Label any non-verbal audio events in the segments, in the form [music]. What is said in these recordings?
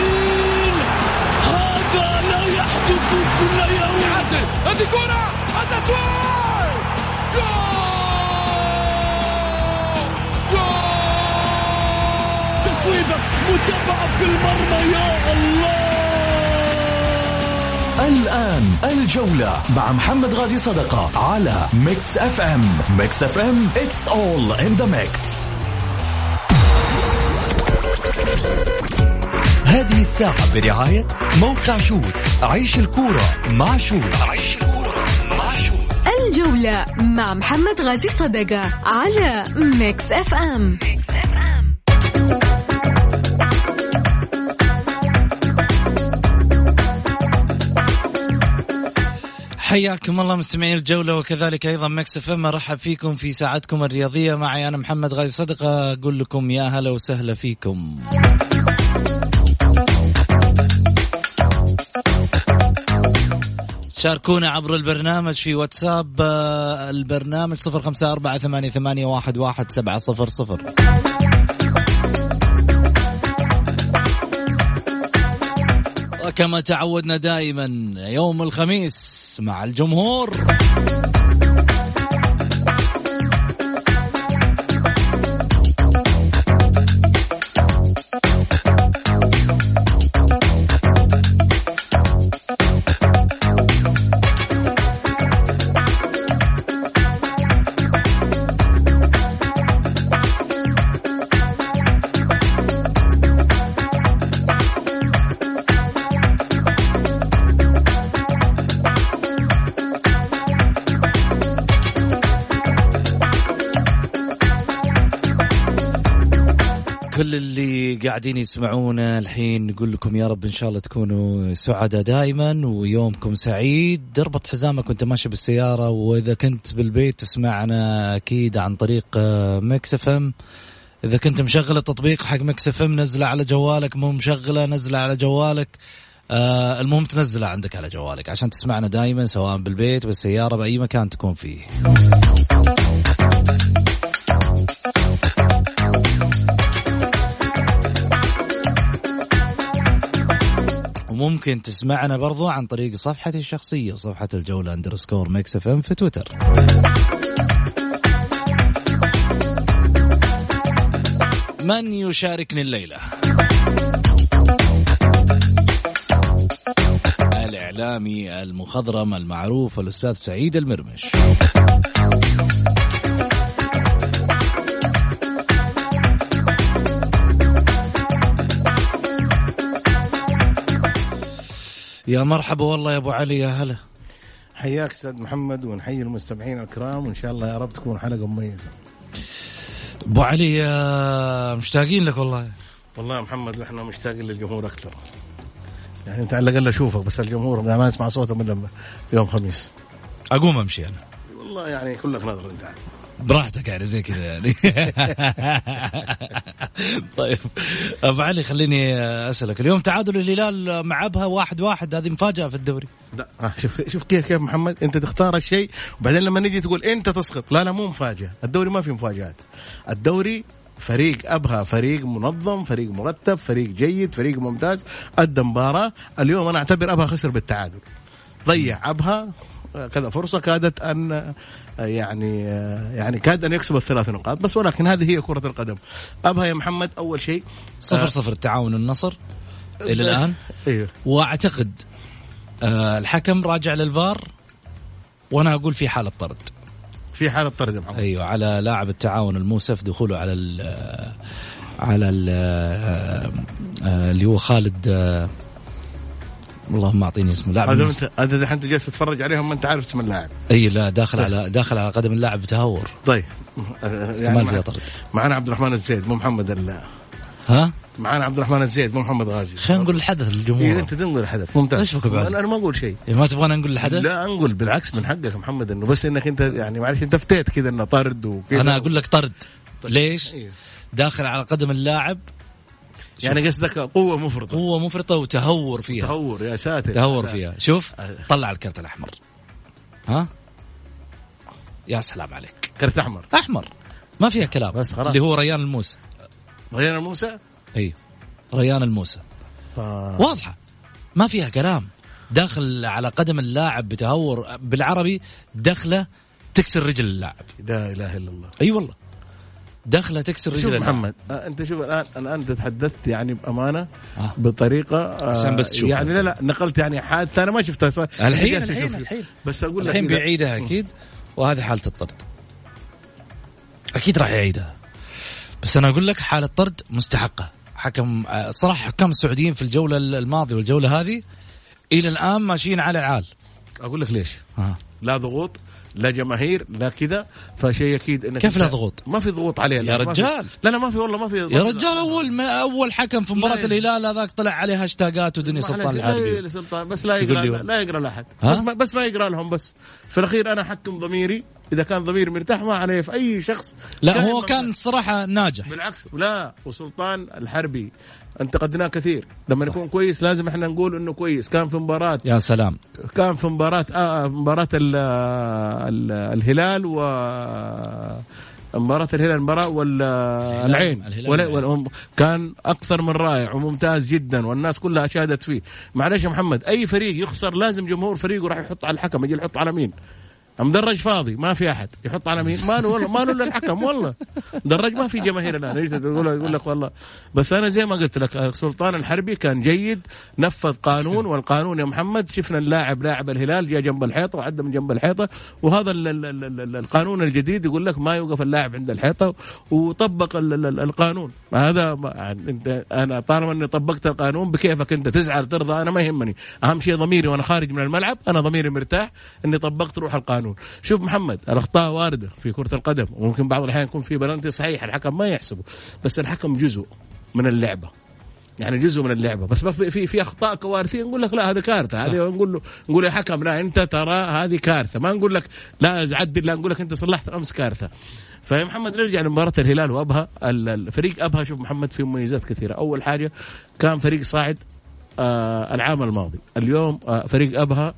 مستحيل هذا لا يحدث كل يوم. هذه كرة. التسويق جول! جول! تصويبة متابعة في المرمى يا الله. الآن الجولة مع محمد غازي صدقة على ميكس أف أم. ميكس أف أم it's all in the mix. هذه الساعة برعاية موقع Shoot عيش الكورة مع Shoot. عيش الكورة مع Shoot. الجولة مع محمد غازي صدقة على Mix FM حياكم الله مستمعين الجولة وكذلك أيضا Mix FM أرحب فيكم في ساعتكم الرياضية. معي أنا محمد غازي صدقة. أقول لكم يا هلا وسهلا فيكم. شاركونا عبر البرنامج في واتساب آه، البرنامج صفر خمسة أربعة ثمانية, ثمانية واحد, واحد سبعة صفر صفر. وكما تعودنا دائما يوم الخميس مع الجمهور. قاعدين يسمعونا الحين نقول لكم يا رب إن شاء الله تكونوا سعداء دائما ويومكم سعيد. اربط حزامك وأنت ماشي بالسيارة وإذا كنت بالبيت تسمعنا أكيد عن طريق Mix FM. إذا كنت مشغل التطبيق حق Mix FM نزله على جوالك. مو مشغلة نزله على جوالك. آه المهم تنزله عندك على جوالك عشان تسمعنا دائما سواء بالبيت بالسيارة بأي مكان تكون فيه. وممكن تسمعنا برضو عن طريق صفحتي الشخصية صفحة الجولة underscore Mix FM في تويتر. من يشاركني الليلة؟ الإعلامي المخضرم المعروف الأستاذ سعيد المرمش. يا مرحبا والله يا أبو علي يا هلا حياك أستاذ محمد ونحيي المستمعين الكرام وإن شاء الله يا رب تكون حلقة مميزة. أبو علي مشتاقين لك والله والله يا محمد إحنا مشتاقين للجمهور أكثر. يعني أنت على الأقل أشوفك بس الجمهور ما أسمع صوتهم إلا يوم خميس. أقوم أمشي أنا والله يعني كلك نظر أنت براحتك يعني زي كذا يعني. [laughs] طيب. أبو علي خليني أسألك. اليوم تعادل الهلال مع ابها واحد واحد. هذه مفاجأة في الدوري. لا. آه شوف شوف كيف كيف محمد أنت تختار الشيء وبعدين لما نجي تقول أنت تسقط. لا لا مو مفاجأة. الدوري ما في مفاجآت. الدوري فريق أبها فريق منظم فريق مرتب فريق جيد فريق ممتاز أدى مباراة. اليوم أنا أعتبر أبها خسر بالتعادل. ضيع أبها كذا فرصة كادت أن يعني يعني كاد أن يكسب الثلاث نقاط بس ولكن هذه هي كرة القدم. أبها يا محمد أول شيء صفر صفر التعاون النصر إلى الآن. أيوه وأعتقد آه الحكم راجع للفار وأنا أقول في حاله طرد في حاله طرد يا محمد. أيوه على لاعب التعاون الموسف دخوله على ال على ال اللي هو خالد اللهم اعطيني اسمه لاعب هذا. انت هذا الحين انت جالس تتفرج عليهم ما انت عارف اسم اللاعب. إي لا داخل على داخل على قدم اللاعب بتهور طيب. احتمال فيها مع- طرد. معنا عبد الرحمن الزيد مو محمد ال- ها؟ معنا عبد الرحمن الزيد مو محمد غازي. خلينا نقول الحدث إيه للجمهور أنت تنقل الحدث. ممتاز. بك بعد؟ أنا ما أقول شيء. ما تبغانا نقول الحدث؟ لا أنقل بالعكس من حقك محمد إنه بس إنك أنت يعني معلش أنت فتيت كذا إنه طرد وكذا. أنا أقول لك طرد. ليش؟ إيه. داخل على قدم اللاعب يعني قصدك قوة مفرطة. قوة مفرطة وتهور فيها. تهور يا ساتر. تهور. فيها. شوف آه. طلع الكرت الأحمر. ها؟ يا سلام عليك. كرت أحمر. أحمر. ما فيها كلام. بس خلاص. اللي هو ريان الموسى. ريان موسى إي. ريان الموسى. طيب. واضحة. ما فيها كلام. داخل على قدم اللاعب بتهور بالعربي دخلة تكسر رجل اللاعب. لا إله إلا الله. أي والله. دخله تكسر رجل شوف محمد آه أنت شوف الآن الآن تحدثت يعني بأمانة آه. بطريقة آه عشان بس تشوف. يعني لا لا نقلت يعني حادثة أنا ما شفتها صار الحين الحين. الحين بس أقول لك الحين بيعيدها أكيد وهذه حالة الطرد أكيد راح يعيدها بس أنا أقول لك حالة طرد مستحقة حكم آه، صراحة حكام السعوديين في الجولة الماضية والجولة هذه إلى الآن ماشيين على عال أقول لك ليش ها. لا ضغوط لا جماهير لا كذا فشيء أكيد إنك كيف لا ضغوط؟ ما في ضغوط عليه يا رجال. لا لا ما في والله ما في يا رجال أول ما أول حكم في مباراة لا. الهلال هذاك طلع عليه هاشتاجات ودنيا سلطان الحربي سلطان بس لا يقرأ لا. لا يقرأ لأحد؟ بس ما, بس ما يقرأ لهم بس. في الأخير أنا أحكم ضميري. إذا كان ضميري مرتاح ما عليه. في أي شخص لا دائماً هو كان صراحة ناجح. بالعكس لا وسلطان الحربي. انتقدناه كثير. لما يكون كويس لازم إحنا نقول إنه كويس. كان في مباراه يا سلام. كان في مباراة آه مباراة ال ال الهلال و مباراة الهلال مباراة والعين الهلال. ولا- كان أكثر من رائع وممتاز جدا والناس كلها أشادت فيه. معلش يا محمد أي فريق يخسر لازم جمهور فريقه راح يحط على الحكم يجي يحط على مين؟ مدرج فاضي ما في أحد. يحط على مين؟ ما والله ما إلا الحكم والله. مدرج ما في جماهير الآن. يقول لك والله. بس أنا زي ما قلت لك سلطان الحربي كان جيد نفذ قانون والقانون يا محمد شفنا اللاعب لاعب الهلال جاء جنب الحيطة وعدى من جنب الحيطة وهذا ال ال ال ال القانون الجديد يقول لك ما يوقف اللاعب عند الحيطة وطبق ال ال ال القانون. هذا انت أنا طالما إني طبقت القانون بكيفك أنت تزعل ترضى أنا ما يهمني. أهم شيء ضميري وأنا خارج من الملعب أنا ضميري مرتاح إني طبقت روح القانون. شوف محمد الأخطاء واردة في كرة القدم وممكن بعض الأحيان يكون في بلنتي صحيح الحكم ما يحسبه بس الحكم جزء من اللعبة. يعني جزء من اللعبة. بس في في أخطاء كوارثية نقول لك لا هذه كارثة. هذه نقول له نقول يا حكم لا أنت ترى هذه كارثة. ما نقول لك لا عدل لا نقول لك أنت صلحت أمس كارثة. فيا محمد نرجع لمباراة الهلال وأبها. ال- الفريق أبها شوف محمد فيه مميزات كثيرة. أول حاجة كان فريق صاعد آه العام الماضي. اليوم آه فريق أبها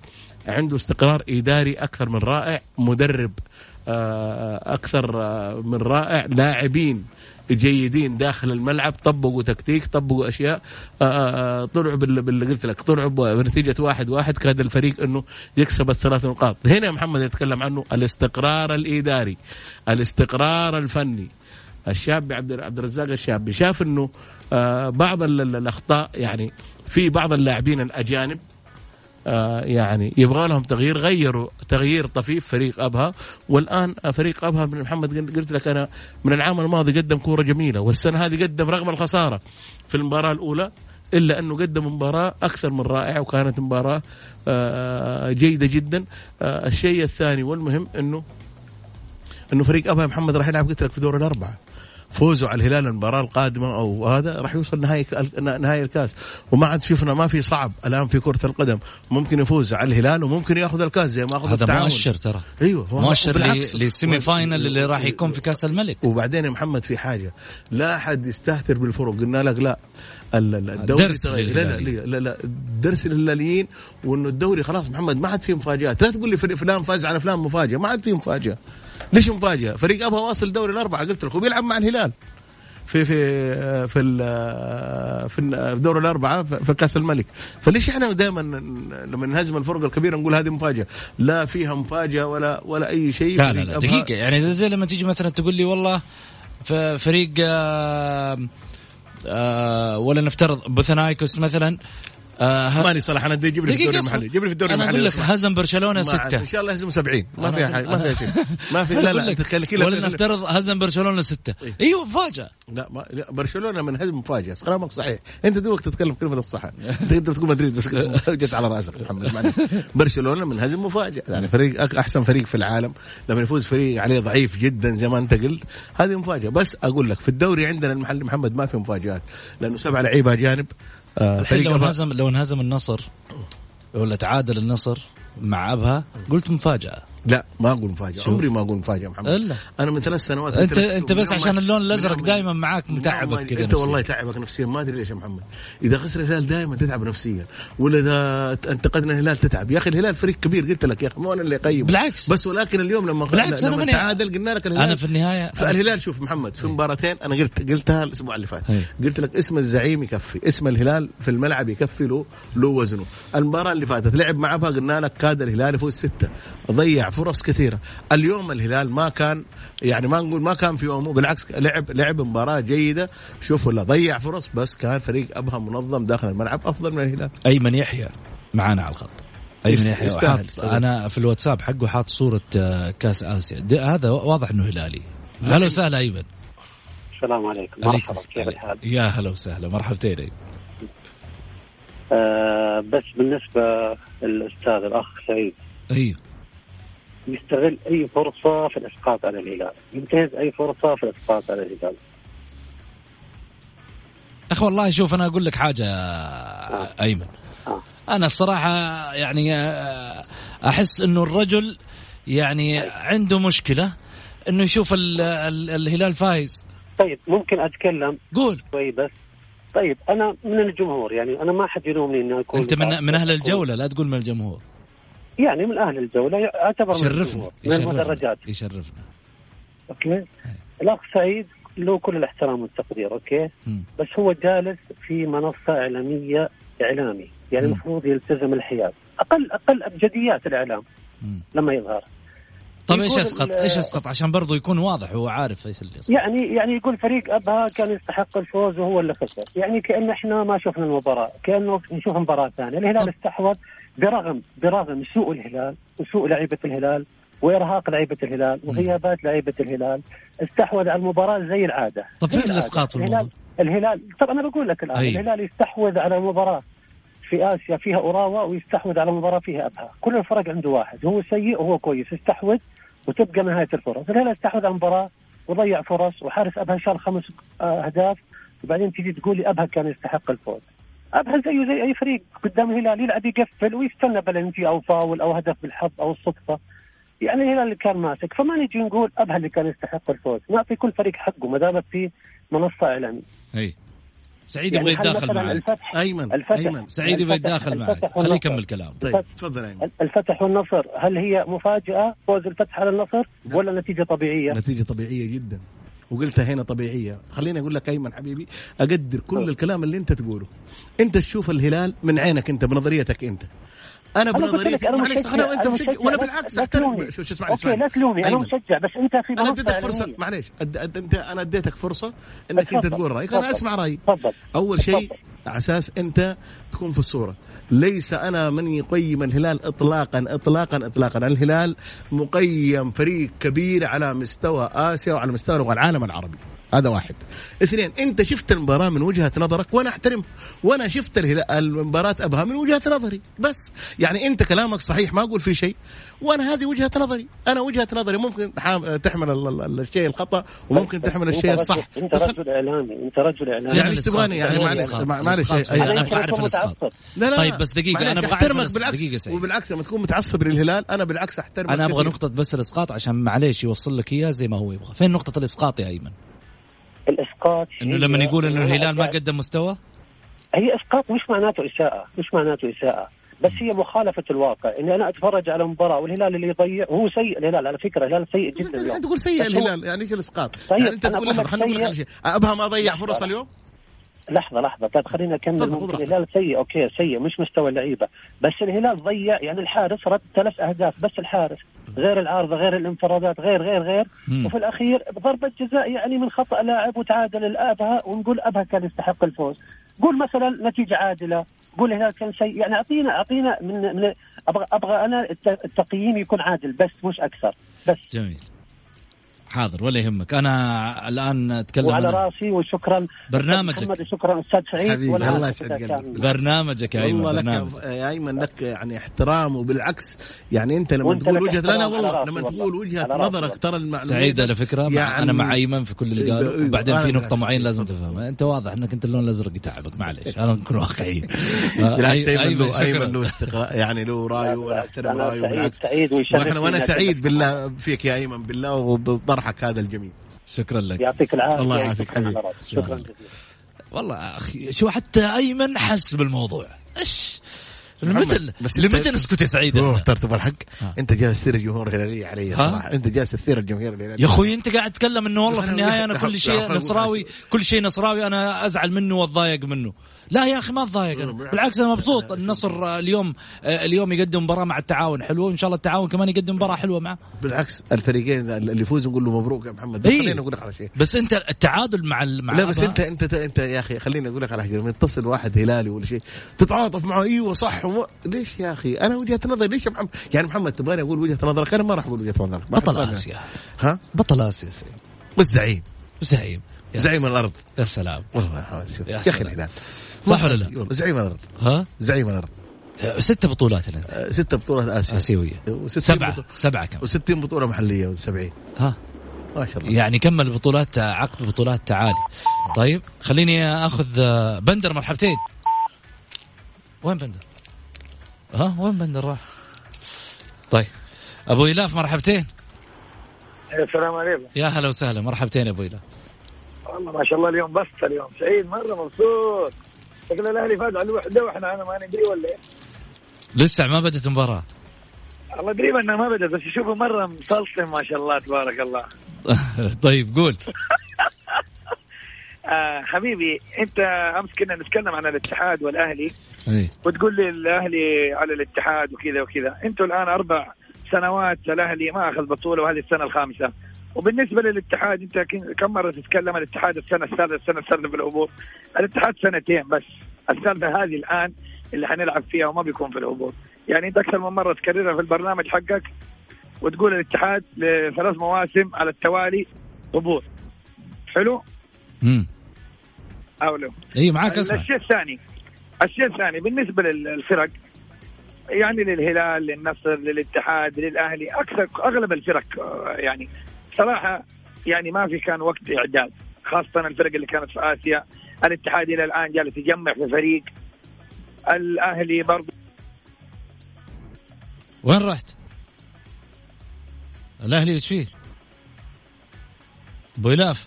عنده استقرار إداري أكثر من رائع مدرب آه أكثر آه من رائع لاعبين جيدين داخل الملعب طبقوا تكتيك طبقوا أشياء آه، آه، طلعوا بال- باللي قلت لك طلعوا بنتيجة واحد واحد كاد الفريق إنه يكسب الثلاث نقاط. هنا محمد يتكلم عنه الاستقرار الإداري الاستقرار الفني. الشاب عبد الرزاق الشابي شاف إنه آه، بعض ال- ال- الأخطاء يعني في بعض اللاعبين الأجانب آه، يعني يبغى لهم تغيير غيروا تغيير طفيف فريق أبها. والآن فريق أبها من محمد قلت- قلت لك أنا من العام الماضي قدم كورة جميلة والسنة هذه قدم رغم الخسارة في المباراة الأولى إلا أنه قدم مباراة أكثر من رائعة وكانت مباراة آه، جيدة جدا. آه، الشيء الثاني والمهم أنه أنه فريق أبها محمد راح يلعب قلت لك في دور الأربعة. فوزوا على الهلال المباراة القادمة أو هذا راح يوصل نهائي نهائي الكاس. وما عاد شفنا ما في صعب الآن في كرة القدم. ممكن يفوز على الهلال وممكن ياخذ الكاس زي ما أخذ هذا التعاون. مؤشر ترى. أيوه مؤشر. لل semi final اللي راح يكون في كأس الملك. وبعدين يا محمد في حاجة. لا أحد يستهتر بالفرق. قلنا لك لا ال- ال- الدوري درس تغير. لا لا. لا لا درس للهلاليين وإنه الدوري خلاص. محمد ما عاد فيه مفاجآت. لا تقول لي فلان فاز على فلان مفاجأة. ما عاد فيه مفاجاه ليش مفاجأة؟ فريق أبها واصل دوري الأربعة قلت لك وبيلعب مع الهلال. في في في في ال- في دور الأربعة في كأس الملك. فليش إحنا دائما لما نهزم الفرق الكبيرة نقول هذه مفاجأة؟ لا فيها مفاجأة ولا ولا أي شيء. لا لا لا دقيقة. يعني زي- لما تيجي مثلا تقول لي والله فريق آه آه ولا نفترض بوثنايكوس مثلا آه ماني صلاح أنا أجيب لي في الدوري المحلي جيب لي في الدوري أنا المحلي أقول لك. هزم عاد. ستة. إن شاء الله يهزم 70 ما فيها حاجة ما فيها شيء. ما [laughs] في لا لا كذا ولا نفترض هزم برشلونة ستة. إيه. أيوه مفاجأة لا, ما لا برشلونة من هزم مفاجاه كلامك صحيح. أنت دوبك تتكلم كلمة الصح انت انت تقول مدريد بس [laughs] جت على رأسك محمد. برشلونة من هزم مفاجأة. يعني فريق أحسن فريق في العالم. لما يفوز فريق عليه ضعيف جدا زي ما أنت قلت هذه مفاجأة. بس أقول لك في الدوري عندنا المحل محمد ما في مفاجآت لأنه سبع لعيبة اجانب الحين فريق لو انهزم لو انهزم النصر ولا تعادل النصر مع أبها قلت مفاجأة. لا ما أقول مفاجأة. عمري ما أقول مفاجأة محمد. إلا. أنا من ثلاث سنوات انت أنت بس عشان اللون الأزرق دائما معاك متعبك كذا أنت. والله تعبك نفسيا. ما أدري ليش يا محمد. إذا خسر الهلال دائما تتعب نفسيا. ولا إذا انتقدنا الهلال تتعب. يا أخي الهلال فريق كبير قلت لك يا أخي مو أنا اللي اقيم بالعكس. بس ولكن اليوم لما بالعكس، لما تعادل قلنا لك الهلال. أنا في النهايه فالهلال شوف محمد في مباراتين أنا قلت قلتها الأسبوع اللي فات. أي. قلت لك اسم الزعيم يكفي. اسم الهلال في الملعب يكفي له له وزنه. المباراة اللي فاتت لعب مع ابها قلنا لك كاد الهلال يفوز ستة. ضيع فرص كثيرة. اليوم الهلال ما كان يعني ما نقول ما كان في يومه بالعكس لعب لعب مباراة جيدة. شوفوا لا ضيع فرص بس كان فريق أبها منظم داخل الملعب أفضل من الهلال. ايمن يحيى معانا على الخط. ايمن يحيى. أنا في الواتساب حقه حاط صورة آه، كأس آسيا. هذا واضح إنه هلالي. هلا وسهلا أيمن. السلام عليكم. مرحبا كيف الحال؟ يا هلا وسهلا. مرحبتين. آه بس بالنسبة للأستاذ الأخ سعيد. أيوه. يستغل أي فرصة في الإسقاط على الهلال. ينتهز أي فرصة في الإسقاط على الهلال. اخ والله شوف أنا أقول لك حاجة يا أيمن. آه. أنا الصراحة يعني آه، أحس إنه الرجل يعني عنده مشكلة إنه يشوف ال ال الهلال فايز. طيب ممكن أتكلم قول. شوي بس. طيب أنا من الجمهور يعني أنا ما حد يلومني إني أكون أنت من من أهل الجولة لا تقول من الجمهور. يعني من أهل الجولة أعتبر من يشرفنا من المدرجات. يشرفنا. يشرفنا okay الأخ سعيد له كل الاحترام والتقدير okay؟ مم. بس هو جالس في منصة إعلامية إعلامي يعني. المفروض يلتزم الحياد. أقل أقل أبجديات الإعلام مم. لما يظهر. طيب إيش اسقط إيش اسقط عشان برضو يكون واضح هو عارف إيش اللي يسقط. يعني يعني يقول فريق أبها كان يستحق الفوز وهو اللي خسر، يعني كأن إحنا ما شفنا المباراة، كأنه نشوف مباراة ثانية، الهلال. استحوذ برغم برغم سوء الهلال وسوء لعيبة الهلال وإرهاق لعيبة الهلال وغيابات لعيبة الهلال، استحوذ على المباراة زي العادة. طب فين في الهلال؟ الهلال طب أنا بقول لك الآن أي. الهلال يستحوذ على مباراه في آسيا فيها أوراوا ويستحوذ على مباراه فيها أبها، كل الفرق عنده واحد، هو سيء وهو كويس، يستحوذ وتبقى نهاية الفرص، الهلال استحوذ على المباراة وضيع فرص وحارس أبها شال خمس آه، أهداف وبعدين تجي تقول لي أبها كان يستحق الفوز. ابها زيه زي أي فريق قدام الهلال يلعب يقفل ويستنى بلنتي أو فاول أو هدف بالحظ أو الصدفة. يعني الهلال اللي كان ماسك فما نجي نقول ابها اللي كان يستحق الفوز، نعطي كل فريق حقه ما دامت في منصة إعلامية. أي. سعيد يعني يبغى هل يتداخل معك الفتح أيمن الفتح أيمن. سعيد يبغى يتداخل معك خليه. يكمل كلام طيب تفضل أيمن. الفتح والنصر هل هي مفاجأة؟ فوز الفتح على النصر ولا نتيجة طبيعية؟ نتيجة طبيعية جدا. وقلتها هنا طبيعية خليني أقول لك أيمن حبيبي أقدر كل الكلام اللي أنت تقوله أنت تشوف الهلال من عينك أنت بنظريتك أنت أنا أنا قلت لك بنظريتي أنا معلش أنت أنا مشجع لا- بالعكس تلومني. شو اسمعني أوكي لا تلومني أنا. مشجع بس أنت في أنا أديتك فرصة. معلش أد... أد... أنت أنا أديتك فرصة إنك أنت. تقول رايك أنا. أسمع رأيي تفضل أول شيء. على أساس أنت تكون في الصورة ليس أنا من يقيم الهلال اطلاقا اطلاقا اطلاقا. الهلال مقيم فريق كبير على مستوى آسيا وعلى مستوى العالم العربي. هذا واحد اثنين انت شفت المباراة من وجهة نظرك وأنا احترم وأنا شفت الهلال المباراة أبها من وجهة نظري بس يعني أنت كلامك صحيح ما أقول في شيء وأنا هذه وجهة نظري أنا وجهة نظري ممكن تحمل ال- ال- الشيء الخطأ وممكن تحمل الشيء الصح أنت رجل إعلامي أنت رجل إعلامي يعني الإسقاط؟ تبغاني؟ يعني معلش- معلش،. أي- أنا الإسقاط. متعصب لا لا طيب بس دقيقة، معلش، أنا أبغى أعرف أحترمك. بالعكس. وبالعكس لما تكون متعصب للهلال أنا بالعكس أحترمك أنا أبغى. نقطة بس الإسقاط عشان معليش يوصل لك إياه زي ما هو يبغى، فين نقطة الإسقاط يا أيمن؟ الاسقاط انه هي- لما يقول انه الهلال ما قدم مستوى؟ هي اسقاط مش معناته اساءه مش معناته اساءه بس هي مخالفه الواقع اني أنا اتفرج على مباراه والهلال اللي يضيع هو سيء الهلال على فكره الهلال سيء جدا انت اليوم أنت تقول سيء الهلال يعني إيش الاسقاط؟ طيب، يعني انت تقول سيء. شيء ابها ما ضيع فرص. اليوم؟ لحظة لحظة. طيب خلينا نكمل. ممكن. الهلال سيء أوكي سيء مش مستوى اللعيبة. بس الهلال ضيع يعني الحارس رد ثلاث أهداف. بس الحارس غير العارضة غير الانفرادات غير غير غير. مم. وفي الأخير ضربة جزاء يعني من خطأ لاعب وتعادل الآبها ونقول أبها كان يستحق الفوز. قول مثلا نتيجة عادلة. قول الهلال كان سيء. يعني أعطينا أعطينا من من أبغى أبغى أنا الت- التقييم يكون عادل بس مش أكثر. بس. جميل. حاضر ولا يهمك أنا الآن أتكلم وعلى أنا. رأسي وشكرا برنامجك. محمد وشكرا أستاذ سعيد حبيبي، الله يسعد قلبك. برنامجك يا أيمن والله لك برنامج يا- أيمن لك يعني احترام وبالعكس يعني أنت لما تقول وجهة لا لا والله لما. تقول وجهة نظرك. ترى المعلومات سعيد على فكرة مع يعني- أنا مع أيمن في كل اللي قاله إيه، وبعدين في نقطة. معينة لازم تفهمها أنت واضح إنك أنت اللون الأزرق يتعبك معلش أنا نكون واقعيين [laughs] بالعكس أيمن له شكراً. ايمن له استقرار يعني له رأيه وأنا أحترم أنا رأيه سعيد- بالعكس سعيد ويشرفني وأنا سعيد بالله فيك يا أيمن بالله وبطرحك هذا الجميل. شكرا لك. يعطيك العافية. الله يعافيك شكراً حبيبي. شكرا. جزيلا. والله أخي شو حتى أيمن حس بالموضوع. إيش؟ لمتى بس لمتى نسكت يا سعيد؟ ترتب الحق. انت جالس تثير الجمهور الهلالي علي؟ صراحة انت جالس تثير الجمهور الهلالي. يا أخوي أنت قاعد تتكلم إنه والله في أنا النهاية أنا كل شيء نصراوي كل شيء نصراوي أنا أزعل منه وأتضايق منه. لا يا أخي ما اتضايق أنا. بالعكس. أنا مبسوط النصر اليوم آه، اليوم يقدم مباراه مع التعاون. حلوة وان شاء الله التعاون كمان يقدم مباراه حلوة معه. بالعكس الفريقين اللي يفوزوا نقول له مبروك يا محمد. بس إيه. خليني أقول لك على شيء. بس أنت التعادل مع مع لا بس انت انت انت يا أخي خليني أقول لك على حاجة. لما يتصل واحد هلالي ولا شيء تتعاطف معه. إيوه صح. وم... ليش يا أخي؟ أنا وجهة نظري. ليش يا محمد؟ يعني محمد تبغاني أقول وجهة نظرك؟ أنا ما راح أقول وجهة نظرك. بطل آسيا. ها؟ بطل آسيا والزعيم زعيم. زعيم. الأرض. يا سلام. والله يا أخي. الهلال. صح ولا لا؟ زعيم الأرض. ها؟ زعيم الأرض. ست بطولات الآن. آه، ستة بطولات آسيا. آسيوية. وستين سبعة. بطولة- سبعة كمان. و60 بطولة محلية و70 ها؟ ما شاء الله. يعني كمل بطولات عقد بطولات تعالي طيب خليني آخذ آه، بندر مرحبتين. وين بندر؟ ها؟ وين بندر راح؟ طيب أبو إلاف مرحبتين. السلام عليكم. يا هلا وسهلا مرحبتين يا أبو إلاف. والله ما شاء الله اليوم بسط اليوم. سعيد مرة مبسوط. شكل الاهلي فاز على الوحده وإحنا أنا ما ندري ولا إيه لسه ما بدت المباراة. الله قريب إنها ما بدأت بس شوفوا مرة مسلطن ما شاء الله تبارك الله. [laughs] طيب قول. [laughs] آه حبيبي أنت أمس كنا نتكلم عن الاتحاد والأهلي إيه وتقول لي الأهلي على الاتحاد وكذا وكذا. أنتوا الآن أربع سنوات الأهلي ما أخذ بطولة وهذه السنة الخامسة. وبالنسبة للاتحاد انت كم مرة تتكلم الاتحاد السنة الثالثه السنة الثالثه في الهبوط الاتحاد سنتين بس. الثالثه هذه الآن اللي حنلعب فيها وما بيكون في الهبوط يعني انت أكثر من مرة تكررها في البرنامج حقك وتقول الاتحاد لثلاث مواسم على التوالي هبوط حلو؟ امم أو لا. إي معاك أسمع. الشيء الثاني الشيء الثاني بالنسبة للفرق يعني للهلال للنصر للاتحاد للأهلي أكثر أغلب الفرق آه، يعني صراحة يعني ما في كان وقت اعداد خاصة الفرق اللي كانت في آسيا. الاتحاد إلى الآن جالس يجمع في فريق. الأهلي برضه وين رحت؟ الأهلي وش فيه؟ أبو الاف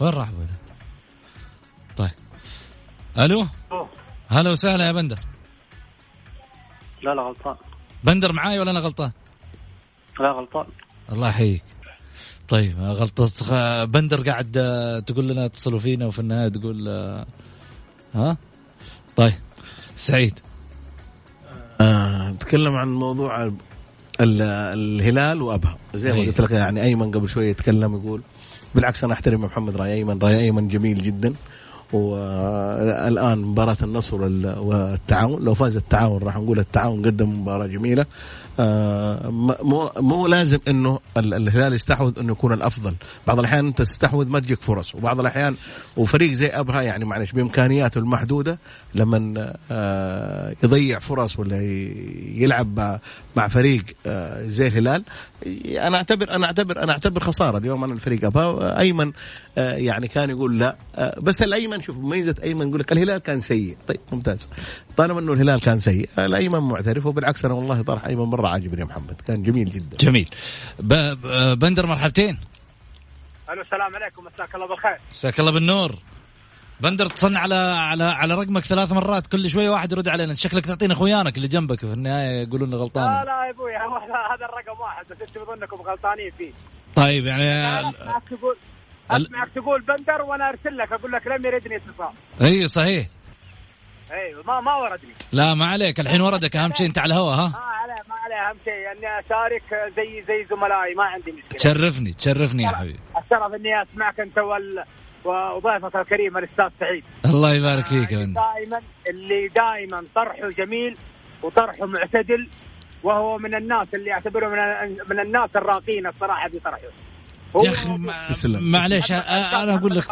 وين راح أبو الاف؟ طيب. ألو؟ هلا وسهلا يا بندر. لا لا غلطان. بندر معاي ولا أنا غلطان؟ لا غلطان. الله يحييك. طيب غلطة خ- بندر قاعد آه، تقول لنا اتصلوا فينا وفي النهاية تقول آه، ها؟ طيب سعيد. آه نتكلم عن موضوع ال- الهلال وأبها. زي ما. قلت لك يعني أيمن قبل شوية يتكلم يقول بالعكس أنا أحترم محمد رأي أيمن. رأي أيمن جميل جدا. والآن مباراة النصر وال- والتعاون لو فاز التعاون راح نقول التعاون قدم مباراة جميلة. مو مو لازم إنه ال- الهلال يستحوذ إنه يكون الأفضل. بعض الأحيان أنت تستحوذ ما تجيك فرص. وبعض الأحيان وفريق زي أبها يعني معلش بإمكانياته المحدودة لما آه، يضيع فرص ولا يلعب مع- فريق آه، زي الهلال. أنا اعتبر أنا اعتبر أنا أعتبر خسارة. اليوم أنا الفريق أبها أيمن آه، يعني كان يقول لا. آه، بس الأيمن شوف ميزة أيمن يقول لك الهلال كان سيء. طيب ممتاز. طالما إنه الهلال كان سيء الأيمن معترف. وبالعكس أنا والله طرح أيمن مرة عاجبني يا محمد. كان جميل جدا. جميل. ب... ب- بندر مرحبتين. ألو السلام عليكم. مساك الله بالخير. مساك الله بالنور. بندر اتصلنا على على على رقمك ثلاث مرات. كل شوية واحد يرد علينا. شكلك تعطينا اخوانك اللي جنبك في النهاية يقولون غلطان. لا يا أبوي هذا الرقم واحد بس أنتم بظنكم غلطانين فيه. طيب يعني أسمعك تقول أسمعك تقول بندر وأنا أرسل لك أقول لك لم يردني إتصال. إي صحيح. أيوه ما ما وردني. لا ما عليك. الحين وردك أهم شيء أنت على الهوا ها؟ ما عليه ما عليه أهم شيء إني أشارك زي زي زملائي ما عندي مشكلة. تشرفني تشرفني يا حبيبي. الشرف إني أسمعك أنت وال... وضيفك الكريم الأستاذ سعيد. الله يبارك فيك يا دائما اللي دائما طرحه جميل وطرحه معتدل وهو من الناس اللي اعتبره من, من الناس الراقين الصراحة في طرحه. يا أخي. معليش أنا أقول لك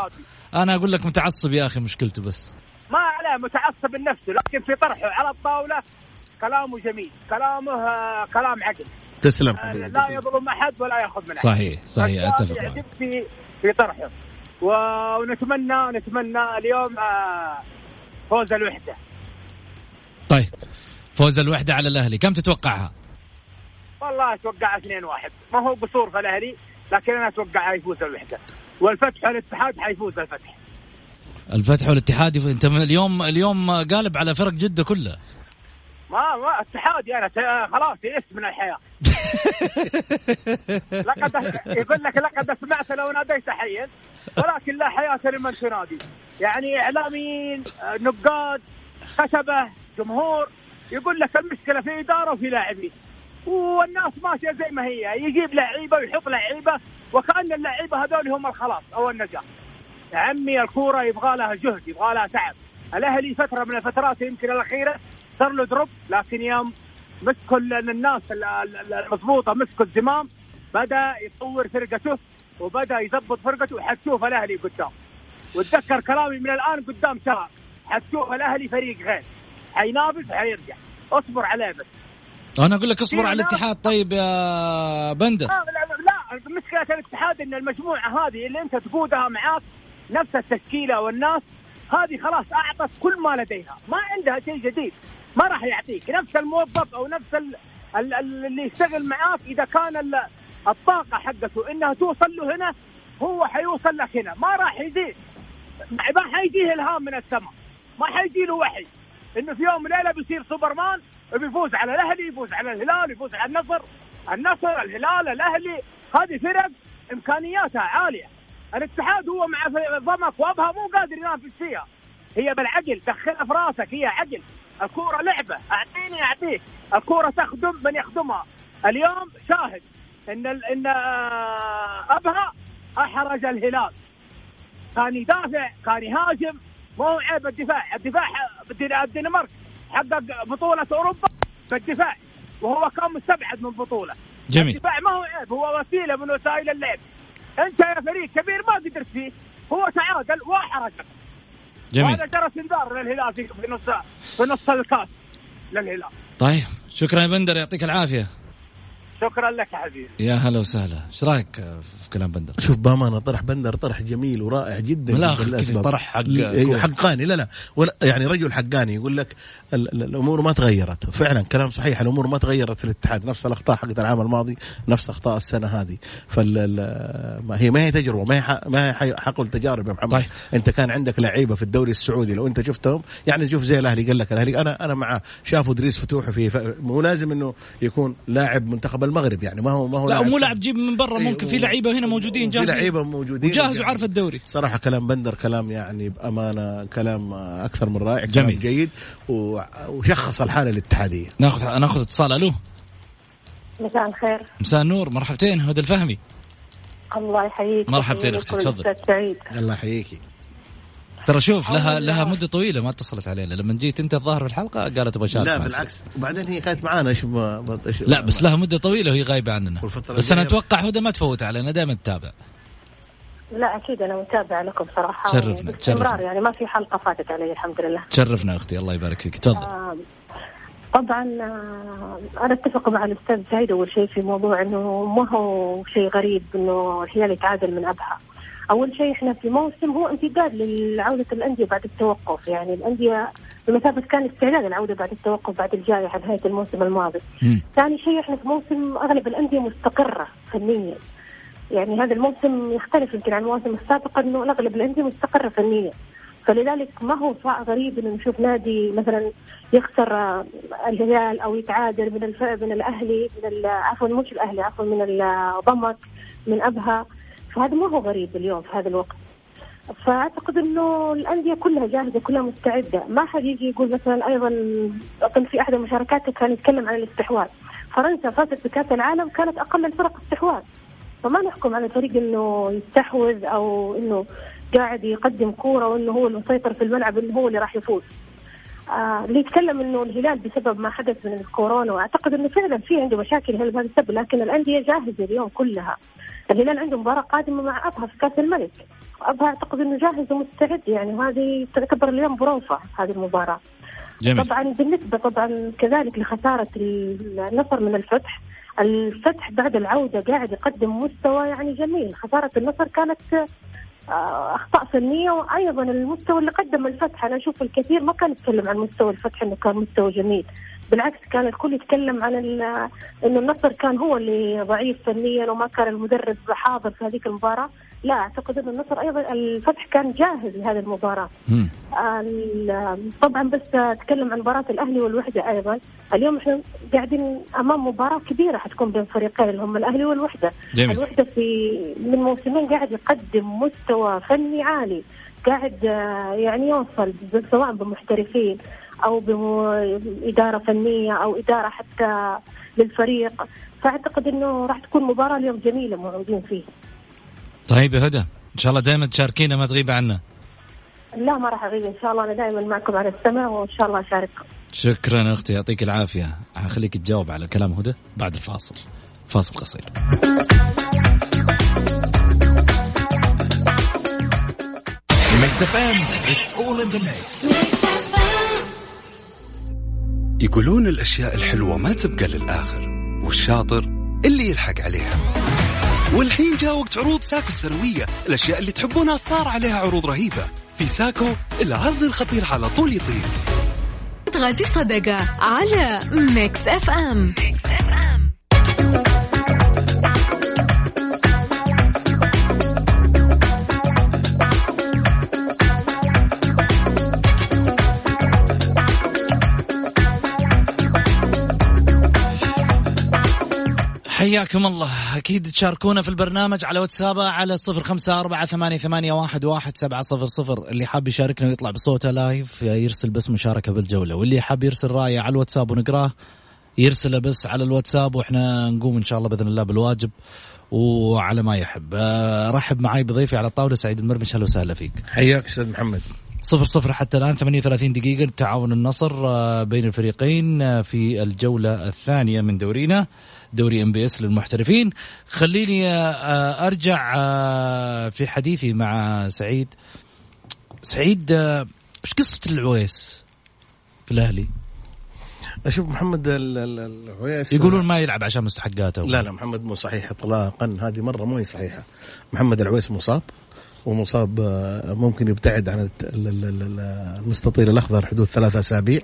أنا أقول لك متعصب يا أخي مشكلته بس. ما عليه متعصب لنفسه لكن في طرحه على الطاولة كلامه جميل كلامه آه، كلام عقل تسلم آه، حبيبي لا تسلم. يظلم أحد ولا يأخذ من أحد. صحيح صحيح أتفق معك. في في طرحه. ونتمنى نتمنى اليوم آه، فوز الوحدة. طيب فوز الوحدة على الأهلي كم تتوقعها؟ والله أتوقع 2-1 ما هو قصور في الأهلي لكن أنا أتوقع يفوز الوحدة. والفتح الاتحاد حيفوز الفتح. الفتح والاتحاد انت من اليوم اليوم قالب على فرق جدة كلها ما ما اتحادي أنا. خلاص يئست من الحياة. [laughs] لقد يقول لك لقد سمعت لو ناديت حيا ولكن لا حياة لمن تنادي. يعني إعلاميين نقاد خشبة جمهور يقول لك المشكلة في إدارة وفي لاعبين. والناس ماشية زي ما هي. يجيب لعيبة ويحط لعيبة وكأن اللعيبة هذول هم الخلاص أو النجاح عمي الكورة يبغى لها جهد يبغى لها تعب. الأهلي فترة من الفترات يمكن الأخيرة صار له دروب لكن يوم مسكوا ال- الناس ال- ال- المضبوطة مسكوا الزمام بدأ يطور فرقته وبدأ يضبط فرقته. وحتشوف الأهلي قدام. وتذكر كلامي من الآن قدام شهر حتشوف الأهلي فريق غير. حينافس حيرجع. اصبر عليه بس. أنا أقول لك اصبر على الاتحاد. طيب يا بندر. لا لا, لا مشكلة الاتحاد إن المجموعة هذه اللي أنت تقودها معاك نفس التشكيلة والناس هذه خلاص أعطت كل ما لديها. ما عندها شيء جديد. ما راح يعطيك. نفس الموظف أو نفس ال ال ال اللي يشتغل معاك إذا كان ال الطاقة حقته إنها توصل له هنا هو حيوصل لك هنا. ما راح يزيد ما حيجيه إلهام من السماء. ما حيجي له وحي. إنه في يوم وليله بيصير سوبرمان وبيفوز على الأهلي يفوز على الهلال يفوز على النصر. النصر الهلال الأهلي. هذه فرق إمكانياتها عالية. الاتحاد هو مع ضمك وابها مو قادر ينافس فيها. هي بالعقل دخلها في راسك هي عقل. الكورة لعبة. أعطيني أعطيك. الكورة تخدم من يخدمها. اليوم شاهد إن ال... إن آه، أبها احرج الهلال. كان يدافع كان يهاجم. مو هو عيب الدفاع. الدفاع الدن- الدنمارك حقق بطولة أوروبا بالدفاع وهو كان مستبعد من بطولة. جميل. الدفاع ما هو عيب هو وسيلة من وسائل اللعب. أنت يا فريق كبير ما قدرت فيه. هو تعادل وحركك جميل. وهذا جرس انذار للهلال في نص في نص الكاس. للهلال. طيب شكرا يا بندر يعطيك العافية. شكرا لك يا حبيبي يا هلا وسهلا. إيش رأيك في كلام بندر؟ شوف بأمانة طرح بندر طرح جميل ورائع جدا للأسباب. طرح حق كورة. حقاني. لا لا. يعني رجل حقاني يقول لك ال- ال- الأمور ما تغيرت. فعلا كلام صحيح الأمور ما تغيرت في الاتحاد. نفس الأخطاء حقت العام الماضي نفس أخطاء السنة هذه. فال هي ما هي تجربة ما هي ح- ما هي ح- حقل تجارب يا محمد. طيب. أنت كان عندك لعيبة في الدوري السعودي لو أنت شفتهم يعني شوف زي الأهلي قال لك الأهلي أنا أنا مع شافوا ادريس فتوح في ف- مو لازم إنه يكون لاعب منتخب المغرب يعني ما هو ما هو لا مو. لاعب جيب من برا ممكن في و- لعيبة هنا موجودين في جاهزين. لعيبة موجودين وجاهز وعارف الدوري. صراحة كلام بندر كلام يعني بأمانة كلام أكثر من رائع كلام جميل. جيد وشخص الحالة الاتحادية. ناخذ ناخذ اتصال. ألو. مساء الخير. مساء النور. مرحبتين هدى الفهمي. الله يحييك. مرحبتين أختي، تفضل. سعيد. الله يحييكي. ترى شوف لها. لها مدة طويلة ما اتصلت علينا. لما جيت أنت الظاهر في الحلقة قالت أبغى اشارك لا بالعكس. وبعدين هي كانت معانا إيش ما ما- إيش لا بس لها مدة طويلة وهي غايبة عننا. بس أنا أتوقع هدى ما تفوت علينا دائما تتابع. لا أكيد أنا متابعة لكم صراحة. شرفنا، باستمرار شرفنا. يعني ما في حلقة فاتت علي الحمد لله. تشرفنا أختي الله يبارك فيك. تفضل. آه، طبعا آه، أنا أتفق مع الأستاذ سعيد أول شيء في موضوع إنه ما هو شيء غريب إنه الهلال يتعادل من أبها. أول شيء إحنا في موسم هو امتداد لعوده الأندية بعد التوقف. يعني الأندية بمثابة كان استعداد العوده بعد التوقف بعد الجائحه نهاية الموسم الماضي. ثاني شيء إحنا في موسم أغلب الأندية مستقرة فنيا. يعني هذا الموسم يختلف يمكن عن المواسم السابقة إنه أغلب الأندية مستقرة فنيا. فلذلك ما هو غريب إنه نشوف نادي مثلا يخسر الهلال أو يتعادل من الف... من الأهلي من ال... عفوا مش الأهلي عفوا من الضمك من أبها. فهذا ما هو غريب اليوم في هذا الوقت. فأعتقد إنه الأندية كلها جاهزة كلها مستعدة. ما حد يجي يقول مثلا أيضا اظن في أحد المشاركات كان يتكلم عن الاستحواذ. فرنسا فازت بكأس العالم كانت أقل الفرق استحواذ. فما نحكم على الفريق إنه يستحوذ أو إنه قاعد يقدم كورة وإنه هو المسيطر في الملعب إنه هو اللي راح يفوز. آه اللي يتكلم إنه الهلال بسبب ما حدث من الكورونا وأعتقد إنه فعلا في عنده مشاكل بهذا السبب لكن الأندية جاهزة اليوم كلها. الهلال عنده مباراة قادمة مع أبها في كأس الملك. أبها أعتقد إنه جاهز ومستعد يعني وهذه تعتبر اليوم بروفة هذه المباراة. جميل. طبعا بالنسبة طبعا كذلك لخسارة النصر من الفتح الفتح بعد العودة قاعد يقدم مستوى يعني جميل. خسارة النصر كانت أخطاء فنية وأيضا المستوى اللي قدم الفتح أنا أشوف الكثير ما كان يتكلم عن مستوى الفتح إنه كان مستوى جميل. بالعكس كان الكل يتكلم عن إنه النصر كان هو اللي ضعيف فنيا وما كان المدرب حاضر في هذيك المباراة. لا أعتقد انه النصر أيضا الفتح كان جاهز لهذه المباراة. طبعا بس أتكلم عن مباراة الأهلي والوحدة أيضا. اليوم إحنا قاعدين أمام مباراة كبيرة حتكون بين فريقين اللي هم الأهلي والوحدة. جميل. الوحدة في من موسمين قاعد يقدم مستوى فني عالي. قاعد آه، يعني يوصل سواء بمحترفين أو بإدارة فنية أو إدارة حتى للفريق. فأعتقد إنه راح تكون مباراة اليوم جميلة موجودين فيه. طيب يا هدى إن شاء الله دائما تشاركينا ما تغيب عنا. لا ما راح أغيب إن شاء الله أنا دائما معكم على السمع وإن شاء الله أشارككم. شكرا أختي يعطيك العافية. هخليك تجاوب على كلام هدى بعد الفاصل. فاصل قصير. يقولون الأشياء الحلوة ما تبقى للآخر والشاطر اللي يلحق عليها. والحين جاء وقت عروض SACO السنوية الأشياء اللي تحبونها صار عليها عروض رهيبة. في SACO العرض الخطير على طول يطير. غازي صدقة على Mix FM. حياكم الله. أكيد تشاركونا في البرنامج على واتساب على صفر خمسة أربعة ثمانية, ثمانية واحد, واحد سبعة صفر صفر. اللي حاب يشاركنا ويطلع بصوته لايف يرسل بس مشاركة بالجولة. واللي حاب يرسل رأيه على الواتساب ونقراه يرسله بس على الواتساب وإحنا نقوم إن شاء الله بإذن الله بالواجب وعلى ما يحب. آه، رحب معي بضيفي على الطاولة سعيد المرمش. أهلا وسهلا فيك. حياك أستاذ محمد. صفر صفر حتى الآن 38 دقيقة تعاون النصر آه، بين الفريقين آه، في الجولة الثانية من دورينا. دوري MBS للمحترفين. خليني آه، آه، ارجع آه، في حديثي مع سعيد. سعيد إيش قصة العويس في الأهلي؟ أشوف محمد ال- ال- العويس يقولون ما يلعب عشان مستحقاته. لا لا محمد مو صحيح اطلاقا. هذه مرة مو هي صحيحة. محمد العويس مصاب ومصاب ممكن يبتعد عن المستطيل الأخضر حدود ثلاثة أسابيع.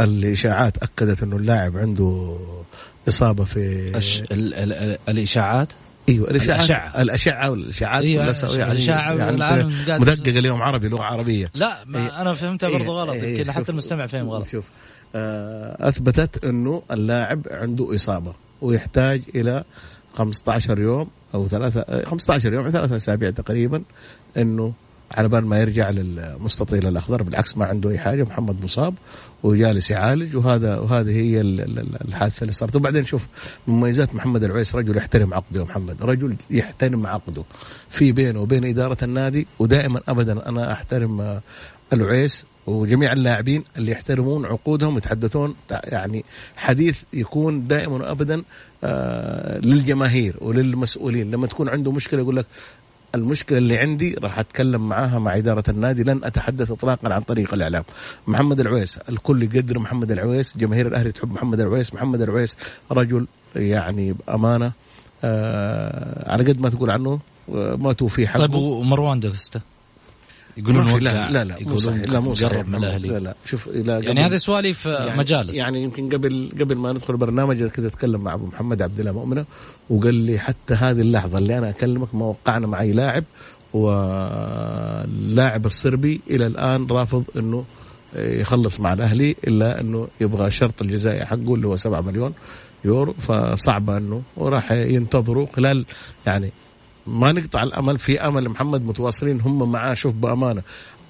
الإشاعات أكدت إنه اللاعب عنده اصابه في أش... ال... ال... ال... الإشاعات؟ إيوه الإشاعات. الأشعة. الاشعه والإشاعات أيوة، يعني الأشعة والعالم قاعد- مدقق اليوم عربي لغة عربية. لا ما إيه. أنا فهمتها برضو إيه، غلط. إيه، يمكن شوف- حتى المستمع فهم غلط. شوف. آه، أثبتت إنه اللاعب عنده إصابة ويحتاج إلى 15 يوم أو ثلاثة آه، 15 يوم ثلاثة أسابيع تقريبا إنه على بال ما يرجع للمستطيل الأخضر بالعكس ما عنده أي حاجة محمد مصاب وجالس يعالج وهذا وهذه هي ال- ال- ال- الحادثة اللي صارت. وبعدين شوف مميزات محمد العويس رجل يحترم عقده يا محمد رجل يحترم عقده. في بينه وبين إدارة النادي ودائما ابدا أنا أحترم آه، العويس وجميع اللاعبين اللي يحترمون عقودهم يتحدثون يعني حديث يكون دائما وابدا آه للجماهير وللمسؤولين. لما تكون عنده مشكلة يقول لك المشكلة اللي عندي راح أتكلم معاها مع إدارة النادي لن أتحدث اطلاقا عن طريق الإعلام. محمد العويس الكل يقدر محمد العويس جماهير الأهلي تحب محمد العويس محمد العويس رجل يعني بأمانة آه على قد ما تقول عنه آه، ما توفي حقه. طيب ومروان داكستا يقولون وقع لا لا لا مو صحيح. يقولون لا مو قرب من الأهلي. لا لا شوف إلى يعني هذه سواليف يعني مجالس. يعني يمكن قبل قبل ما ندخل البرنامج أنا كذا أتكلم مع أبو محمد عبد الله مؤمنة وقال لي حتى هذه اللحظة اللي أنا أكلمك ما وقعنا مع اي لاعب واللاعب الصربي إلى الآن رافض إنه يخلص مع الأهلي إلا إنه يبغى الشرط الجزائي حقه اللي هو 7 مليون يورو. فصعب إنه وراح ينتظروا خلال يعني ما نقطع الأمل في أمل محمد متواصلين هم معاه شوف بأمانة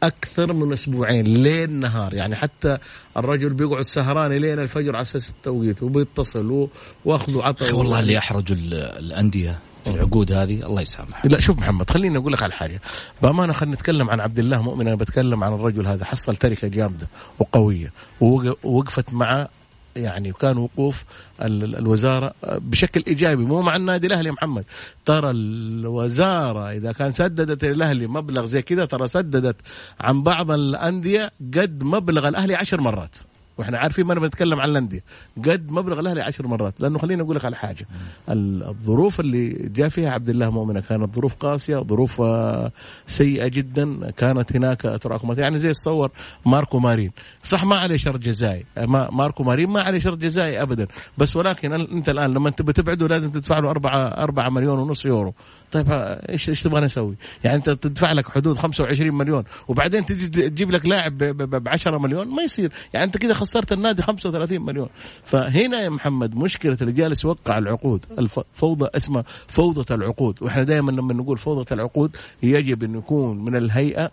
أكثر من أسبوعين ليل نهار. يعني حتى الرجل بيقعد سهران لين الفجر على أساس التوقيت وبيتصل و- وأخذ وعطى أخي والله اللي ال- الأندية العقود هذه الله يسامح لا شوف محمد خليني أقول لك على حاجة. بأمانة خلينا نتكلم عن عبد الله مؤمن أنا بتكلم عن الرجل هذا حصل تركة جامدة وقوية ووق- ووقفت مع يعني وكان وقوف ال- ال- الوزارة بشكل إيجابي مو مع النادي الأهلي محمد. ترى الوزارة إذا كان سددت الاهلي مبلغ زي كذا ترى سددت عن بعض الأندية قد مبلغ الأهلي عشر مرات. وإحنا عارفين ما أنا بنتكلم عن الانديه قد مبلغ الأهلي عشر مرات. لأنه خليني أقول لك على حاجة. ال- الظروف اللي جاء فيها عبد الله مؤمنه كانت ظروف قاسية ظروف آه، سيئة جدا. كانت هناك تراكمات. يعني زي تصور ماركو مارين. صح ما عليه شرط جزائي. ما ماركو مارين ما عليه شرط جزائي ابدا. بس ولكن أنت الآن لما تبي تبعده لازم تدفع له 4 4 مليون ونص يورو. طيب إيش إيش تبغى نسوي؟ يعني أنت تدفع لك حدود 25 مليون وبعدين تجي تجيب لك لاعب ب 10 مليون ما يصير. يعني أنت كذا خسرت النادي 35 مليون. فهنا يا محمد مشكلة اللي جالس يوقع العقود الف- فوضى اسمها فوضى العقود. وإحنا دائما لما نقول فوضى العقود يجب أن يكون من الهيئة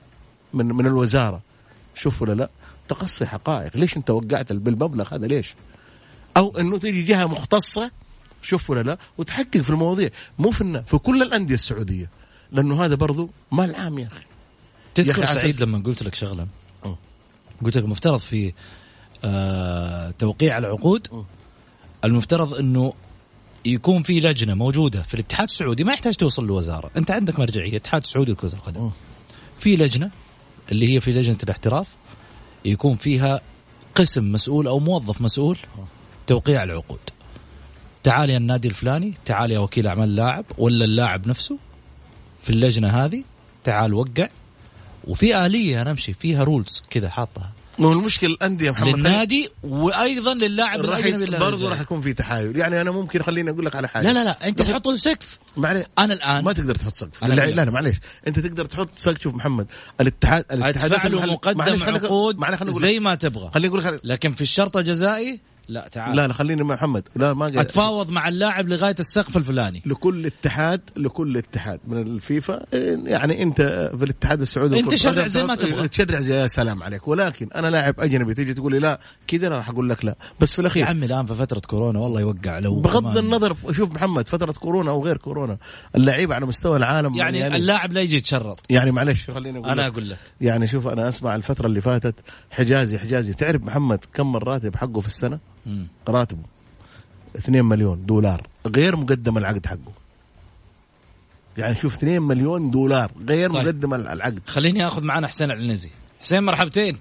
من من الوزارة. شوف ولا لا؟ تقصي حقائق. ليش أنت وقعت بالمبلغ هذا؟ ليش؟ أو إنه تيجي جهة مختصة شوف ولا لا وتحقق في المواضيع مو في في كل الأندية السعودية لأنه هذا برضو مال عام يا أخي يا تذكر أخي سعيد لما قلت لك شغلة أه. قلت لك المفترض في آه توقيع العقود المفترض إنه يكون في لجنة موجودة في الاتحاد السعودي ما يحتاج توصل للوزاره، أنت عندك مرجعية الاتحاد السعودي لكرة القدم. أه. في لجنة اللي هي في لجنة الاحتراف يكون فيها قسم مسؤول أو موظف مسؤول توقيع العقود. تعال يا النادي الفلاني، تعال يا وكيل أعمال اللاعب ولا اللاعب نفسه في اللجنة هذه تعال وقع. وفي آلية نمشي فيها رولز كذا حاطها. مو المشكلة الأندية يا محمد للنادي وأيضا للاعب اللي برضه. راح يكون في تحايل. يعني أنا ممكن خليني أقول لك على حاجة. لا لا لا أنت لو- تحط سقف. أنا الآن ما تقدر تحط سقف. أنا لا, أقول. لا لا معليش. أنت تقدر تحط سقف. شوف محمد الاتحاد الاتحادات أدفع له مقدم عقود أقول زي ما تبغى. خليني أقول لك. لكن في الشرط الجزائي لا تعال. لا لا خليني مع محمد. لا ما قاعد أتفاوض مع اللاعب لغاية السقف الفلاني. لكل اتحاد لكل اتحاد. من الفيفا يعني أنت في الاتحاد السعودي لكرة شرع زي ما تبغى. تشرع زي يا سلام عليك. ولكن أنا لاعب أجنبي تيجي تقول لي لا كذا أنا راح أقول لك لا. بس في يا الاخير عمي الآن في فترة كورونا والله يوقع لو بغض كمان. النظر شوف محمد فترة كورونا أو غير كورونا اللعيبه على مستوى العالم يعني اللاعب لا يجي يتشرط. يعني معلش خليني أقول أنا. أقول لك. يعني شوف أنا أسمع الفترة اللي فاتت حجازي حجازي. تعرف محمد كم الراتب حقه في السنة؟ راتبه 2 مليون دولار. غير مقدم العقد حقه. يعني شوف 2 مليون دولار غير طيب. مقدم العقد. خليني آخذ معنا حسين العنزي. حسين مرحبتين.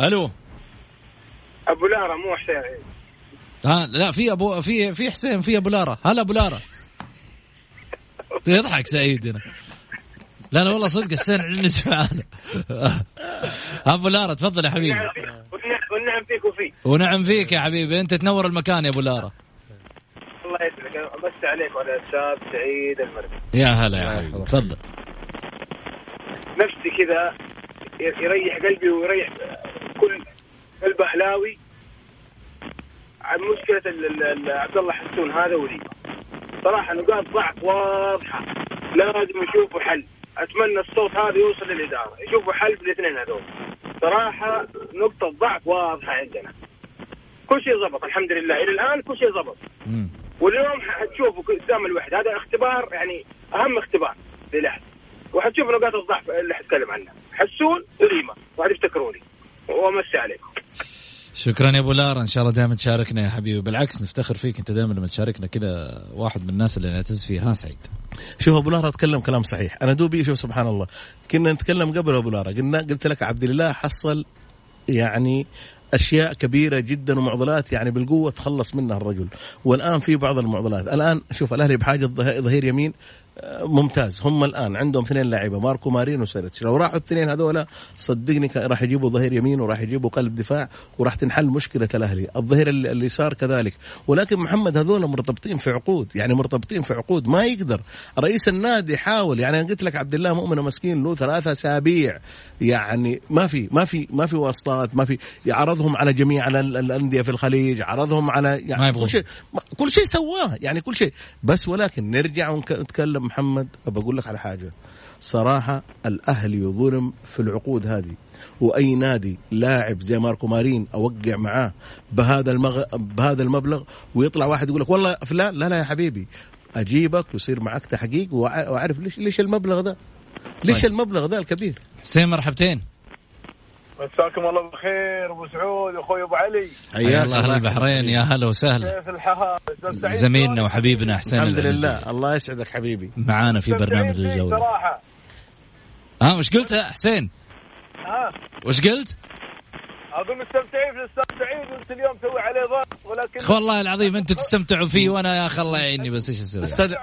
ألو. أبو لارا مو حسين. ها لا في أبو في في حسين في أبو لارا. هلا أبو لارا. [laughs] يضحك سعيد هنا. لا لا والله صدق حسين العنزي معانا. أبو لارا تفضل يا حبيبي. فيك وفيك. ونعم فيك يا حبيبي. انت تنور المكان يا أبو لارا. الله يسعدك أمسي عليك وعلى الاستاذ سعيد المرمي يا هلا يا حبيبي. تفضل. نفسي كذا يريح قلبي ويريح كل قلب أهلاوي عن مشكلة عبد الله حسون هذا ولي صراحة نقاط ضعف واضحة. لازم يشوفوا حل. أتمنى الصوت هذا يوصل للإدارة. يشوفوا حل في الاثنين هذول. صراحة نقطة ضعف واضحة عندنا. كل شيء زبط الحمد لله. إلى الآن كل شيء مم. واليوم حتشوفوا قدام الوحدة. هذا اختبار يعني أهم اختبار للاهلي وحتشوف نقاط الضعف اللي حتكلم عنها. حسون وليما وحتفتكروني وامسي عليكم شكرا يا أبو لارا. إن شاء الله دائما تشاركنا يا حبيبي. بالعكس نفتخر فيك. أنت دائما لما تشاركنا كذا واحد من الناس اللي نعتز فيها. ها سعيد. شوف أبو لارا تكلم كلام صحيح. أنا دوبي شوف سبحان الله. كنا نتكلم قبل أبو لارا قلنا قلت لك عبد الله حصل يعني أشياء كبيرة جدا ومعضلات يعني بالقوة تخلص منها الرجل. والآن في بعض المعضلات. الآن شوف الأهلي بحاجة ظه- ظهير يمين. ممتاز. هم الآن عندهم اثنين لاعيبه ماركو مارين وسيرتش لو راحوا الاثنين هذولا صدقني راح يجيبوا ظهير يمين وراح يجيبوا قلب دفاع وراح تنحل مشكلة الأهلي. الظهير ال- اليسار كذلك. ولكن محمد هذول مرتبطين في عقود يعني مرتبطين في عقود ما يقدر. رئيس النادي حاول يعني أنا قلت لك عبد الله مؤمن مسكين له ثلاثة أسابيع. يعني ما في ما في ما في واسطات ما في عرضهم على جميع ال- ال- الأندية في الخليج عرضهم على يعني ما. كل شيء كل شيء سواه يعني كل شيء. بس ولكن نرجع ونتكلم محمد بقول لك على حاجة. صراحة الأهلي ظلم في العقود هذه وأي نادي لاعب زي ماركو مارين أوقع معاه بهذا المغ... بهذا المبلغ ويطلع واحد يقول لك والله فلان لا لا يا حبيبي أجيبك ويصير معك تحقيق وأعرف ليش ليش المبلغ ده؟ ليش طيب. المبلغ ده الكبير؟ حسين مرحبتين. مساكم الله بالخير أبو سعود أخوي أبو علي. حيا الله أهل البحرين يا هلا وسهلا. كيف الحال؟ زميلنا وحبيبنا حسين الحمد. لله. الله يسعدك حبيبي. معانا في برنامج الجولة. صراحة؟ ها وش قلت يا حسين؟ ها وش قلت؟ أقول مستمتعين في الاستاذ سعيد وانت اليوم تسوي عليه ضغط ولكن والله العظيم أنتم [laughs] تستمتعوا فيه وأنا يا أخي الله يعيني بس إيش أسوي؟ أستاذ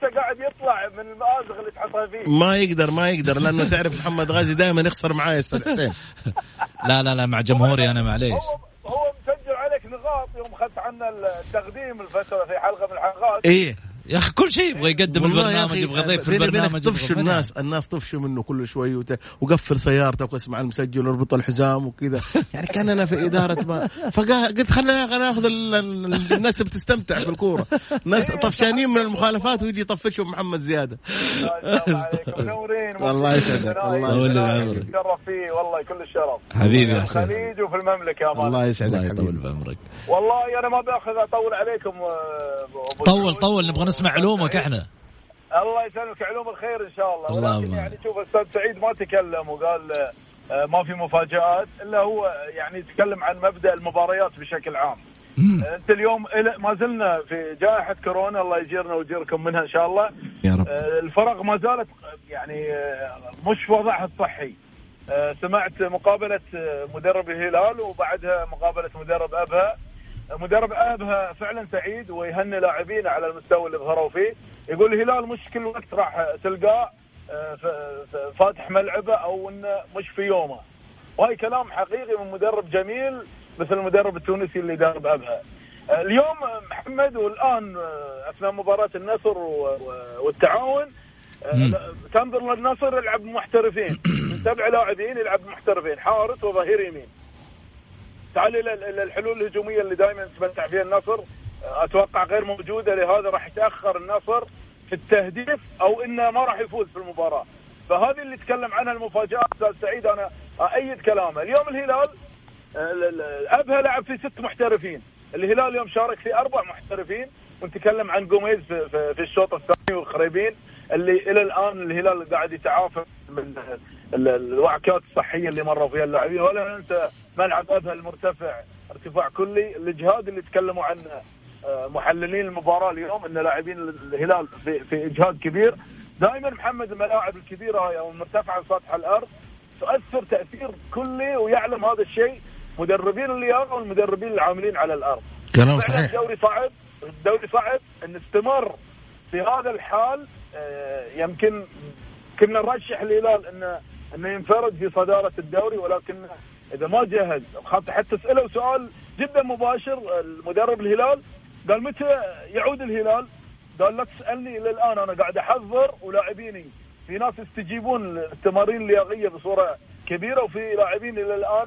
خبرته قاعد يطلع من المآزق اللي تحطها فيه. ما يقدر ما يقدر لأنه تعرف محمد غازي دائما يخسر معايا يا أستاذ حسين. [laughs] لا لا لا مع جمهوري أنا معليش. هو هو مسجل عليك نقاط يوم اخذت عنا التقديم الفترة في حلقة من الحلقات. إيه. يا أخي كل شيء يبغى يقدم البرنامج يبغى ضيف في البرنامج طفشوا منها. الناس الناس طفشوا منه كل شوي وت... وقفل سيارتك واسمع المسجل واربط الحزام وكذا. يعني كاننا في إدارة ما فقلت خلينا ناخذ ال... ال- الناس اللي بتستمتع في الكورة. ناس طفشانين من المخالفات ويجي يطفشهم محمد زيادة. [laughs] الله يسعدك الله يسعدك. يسعدك. تشرف فيه والله كل الشرف. حبيبي يا حسين الخليج وفي المملكة يا الله يسعدك الله يطول بعمرك. والله أنا ما بأخذ أطول عليكم طول. طول نبغى نسمع علومك إحنا. الله يسلمك علوم الخير إن شاء الله. ولكن يعني شوف أستاذ سعيد ما تكلم وقال آه، ما في مفاجآت إلا هو يعني يتكلم عن مبدأ المباريات بشكل عام. آه، أنت اليوم ما زلنا في جائحة كورونا الله يجيرنا ويجيركم منها إن شاء الله. يا رب. آه، الفرق ما زالت يعني مش في وضعها الصحي. سمعت مقابلة آه، مدرب الهلال وبعدها مقابلة مدرب أبها. آه، مدرب أبها فعلا سعيد ويهني لاعبينه على المستوى اللي ظهروا فيه. يقول الهلال مش كل وقت راح تلقاه آه، فاتح ملعبه أو إنه مش في يومه. وهي كلام حقيقي من مدرب جميل مثل المدرب التونسي اللي دارب أبها آه، اليوم محمد والآن آه، أثناء مباراة النصر والتعاون تنظر للنصر يلعب محترفين. [clears throat] سبع لاعبين يلعب محترفين حارس وظهير يمين. تعال إلى الحلول الهجومية اللي دائما يتمتع فيها النصر. أتوقع غير موجودة لهذا راح يتأخر النصر في التهديف أو إنه ما راح يفوز في المباراة. فهذه اللي تكلم عنها المفاجآت أستاذ سعيد أنا ايد كلامه. اليوم الهلال ال- ال- ابها لعب في ست محترفين. الهلال اليوم شارك في أربع محترفين ونتكلم عن جوميز في الشوط الثاني والخريبين اللي إلى الآن الهلال قاعد يتعافى من ال- الوعكات الصحية اللي مروا فيها اللاعبين. ولا ننسى ملعب ابها المرتفع. ارتفاع كلي. الإجهاد اللي تكلموا عنه آه، محللين المباراة اليوم إن لاعبين الهلال في, في إجهاد كبير. دائما محمد الملاعب الكبيرة هاي أو المرتفعة سطح الأرض تؤثر تأثير كلي ويعلم هذا الشيء مدربين اللياقة والمدربين العاملين على الأرض. كلام صحيح. الدوري صعب. الدوري صعب إن استمر في هذا الحال. آه، يمكن كنا نرشح الهلال انه إنه ينفرد في صدارة الدوري ولكن إذا ما جهز حتى سألوا سؤال جدا مباشر المدرب الهلال قال متى يعود الهلال؟ قال لا تسألني إلى الآن أنا قاعد أحضر ولاعبيني. في ناس يستجيبون للتمارين اللياقيه بصورة كبيرة وفي لاعبين إلى الآن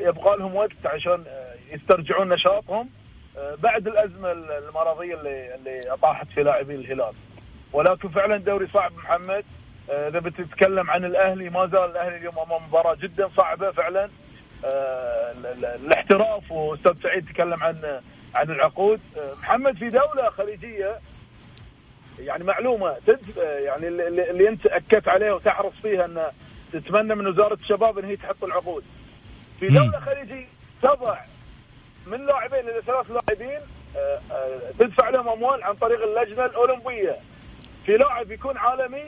يبقى لهم وقت عشان آه، يسترجعون نشاطهم. آه، بعد الأزمة المرضية اللي اللي طاحت في لاعبين الهلال. ولكن فعلا دوري صعب محمد. إذا بتتكلم عن الأهلي ما زال الأهلي اليوم أمام مباراة جدا صعبة فعلا. آه، ال- ال- الاحتراف وأستاذ سعيد تكلم عن عن العقود. آه، محمد في دولة خليجية يعني معلومة تد- آه، يعني اللي- أنت أكدت عليها وتحرص فيها أن تتمنى من وزارة الشباب إن هي تحط العقود. في دولة خليجية تضع من لاعبين إلى ثلاث لاعبين آه، آه، تدفع لهم أموال عن طريق اللجنة الأولمبية. في لاعب يكون عالمي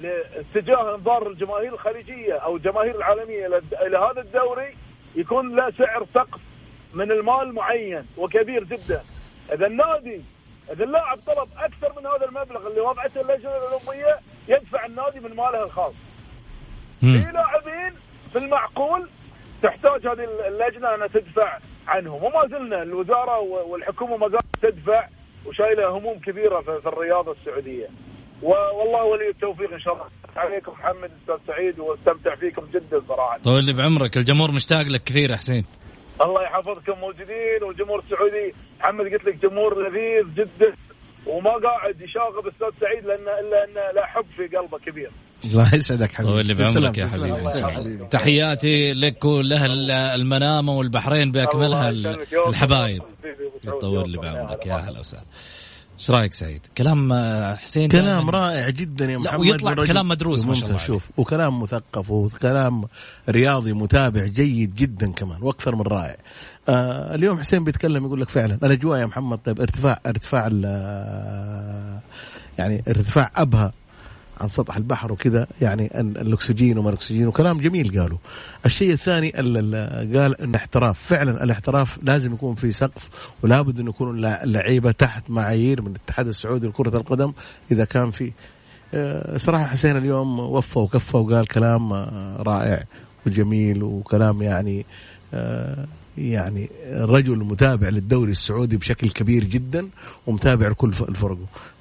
لاتجاه انظار الجماهير الخليجيه أو الجماهير العالمية إلى هذا الدوري يكون له سعر سقف من المال معين وكبير جدا. إذا النادي إذا اللاعب طلب أكثر من هذا المبلغ اللي وضعته اللجنة الأولمبية يدفع النادي من ماله الخاص. في لاعبين في المعقول تحتاج هذه اللجنة انها تدفع عنهم. وما زلنا الوزارة والحكومة ما زالت تدفع وشايلة هموم كبيرة في الرياضة السعودية. والله ولي التوفيق إن شاء الله. عليكم محمد أستاذ سعيد واستمتع فيكم جدا صراحة. طول لي بعمرك الجمهور مشتاق لك كثير يا حسين. الله يحفظكم موجودين والجمهور السعودي محمد قلت لك جمهور لذيذ جدا وما قاعد يشاغب أستاذ سعيد لأن الا انه لا حب في قلبه كبير. الله يسعدك حبيبي. واللي بعمرك يا حبيبي. تحياتي لك ولأهل المنامة والبحرين. يا الحبايب. يطول لي بعمرك يا هلا وسهلا. إيش رأيك سعيد؟ كلام آه، حسين كلام رائع جدا يا محمد ويطلع كلام مدروس ما شاء. الله شوف وكلام مثقف وكلام رياضي متابع جيد جدا كمان وأكثر من رائع آه اليوم حسين بيتكلم يقول لك فعلا الاجواء يا محمد طيب ارتفاع ارتفاع ال- يعني ارتفاع أبها عن سطح البحر وكذا يعني الأكسجين وما الأكسجين وكلام جميل قالوا. الشيء الثاني ال- ال- قال إن احتراف فعلا الاحتراف لازم يكون في سقف ولابد انه يكون اللعيبه تحت معايير من الاتحاد السعودي لكرة القدم إذا كان في آه، صراحة حسين اليوم وفى وكفى وقال كلام آه، رائع وجميل وكلام يعني آه، يعني رجل متابع للدوري السعودي بشكل كبير جدا ومتابع لكل ف- الفرق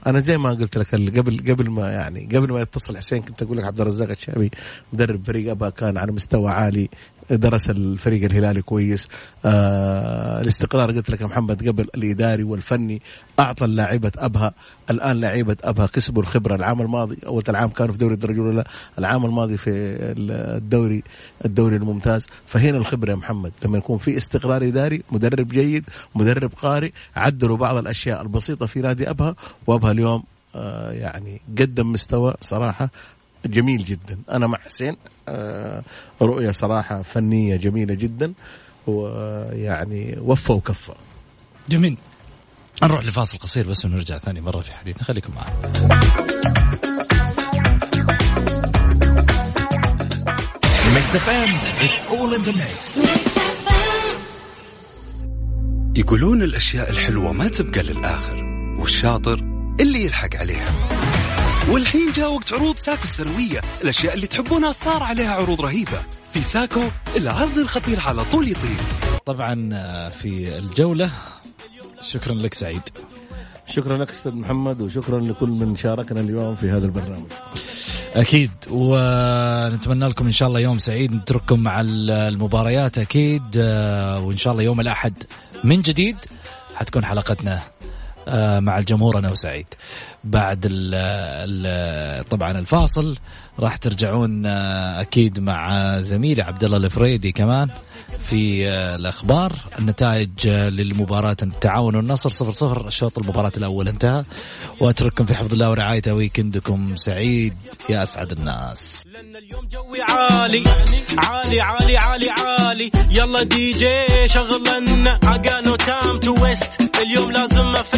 أنا زي ما قلت لك قبل قبل ما يعني قبل ما يتصل حسين كنت أقول لك عبد الرزاق الشعبي مدرب فريق ابها كان على مستوى عالي درس الفريق الهلالي كويس. آه الاستقرار قلت لك محمد قبل الإداري والفني أعطى اللاعبه أبها. الآن لاعيبة أبها كسبوا الخبرة العام الماضي أول العام كانوا في دوري الدرجة الأولى العام الماضي في الدوري الدوري الممتاز. فهنا الخبرة يا محمد لما يكون في استقرار إداري مدرب جيد مدرب قارئ عدلوا بعض الأشياء البسيطة في نادي أبها وأبها اليوم آه يعني قدم مستوى صراحة جميل جدا. أنا مع حسين. آه رؤية صراحة فنية جميلة جدا. ويعني وفى وكفى جميل. نروح لفاصل قصير بس ونرجع ثاني مرة في حديثنا. خليكم معنا. يقولون الأشياء الحلوة ما تبقى للآخر والشاطر اللي يلحق عليها. والحين جاء وقت عروض ساكو السنوية. الأشياء اللي تحبونها صار عليها عروض رهيبة. في ساكو العرض الخطير على طول يطير. طبعا آه، في الجولة شكرا لك سعيد. شكرا لك أستاذ محمد وشكرا لكل من شاركنا اليوم في هذا البرنامج. أكيد ونتمنى لكم إن شاء الله يوم سعيد. نترككم مع المباريات أكيد آه، وإن شاء الله يوم الأحد من جديد حتكون حلقتنا مع الجمهور أنا وسعيد. بعد ال ال طبعا الفاصل راح ترجعون آه، أكيد مع زميلي عبد الله الفريدي كمان في آه، الأخبار. النتائج آه، للمباراة التعاون والنصر 0 0 الشوط المباراة الأول انتهى. وأترككم في حفظ الله ورعايته ويكندكم سعيد يا أسعد الناس. جوي عالي عالي عالي عالي عالي. يلا دي جي شغلنا we got no time to waste اليوم لازم في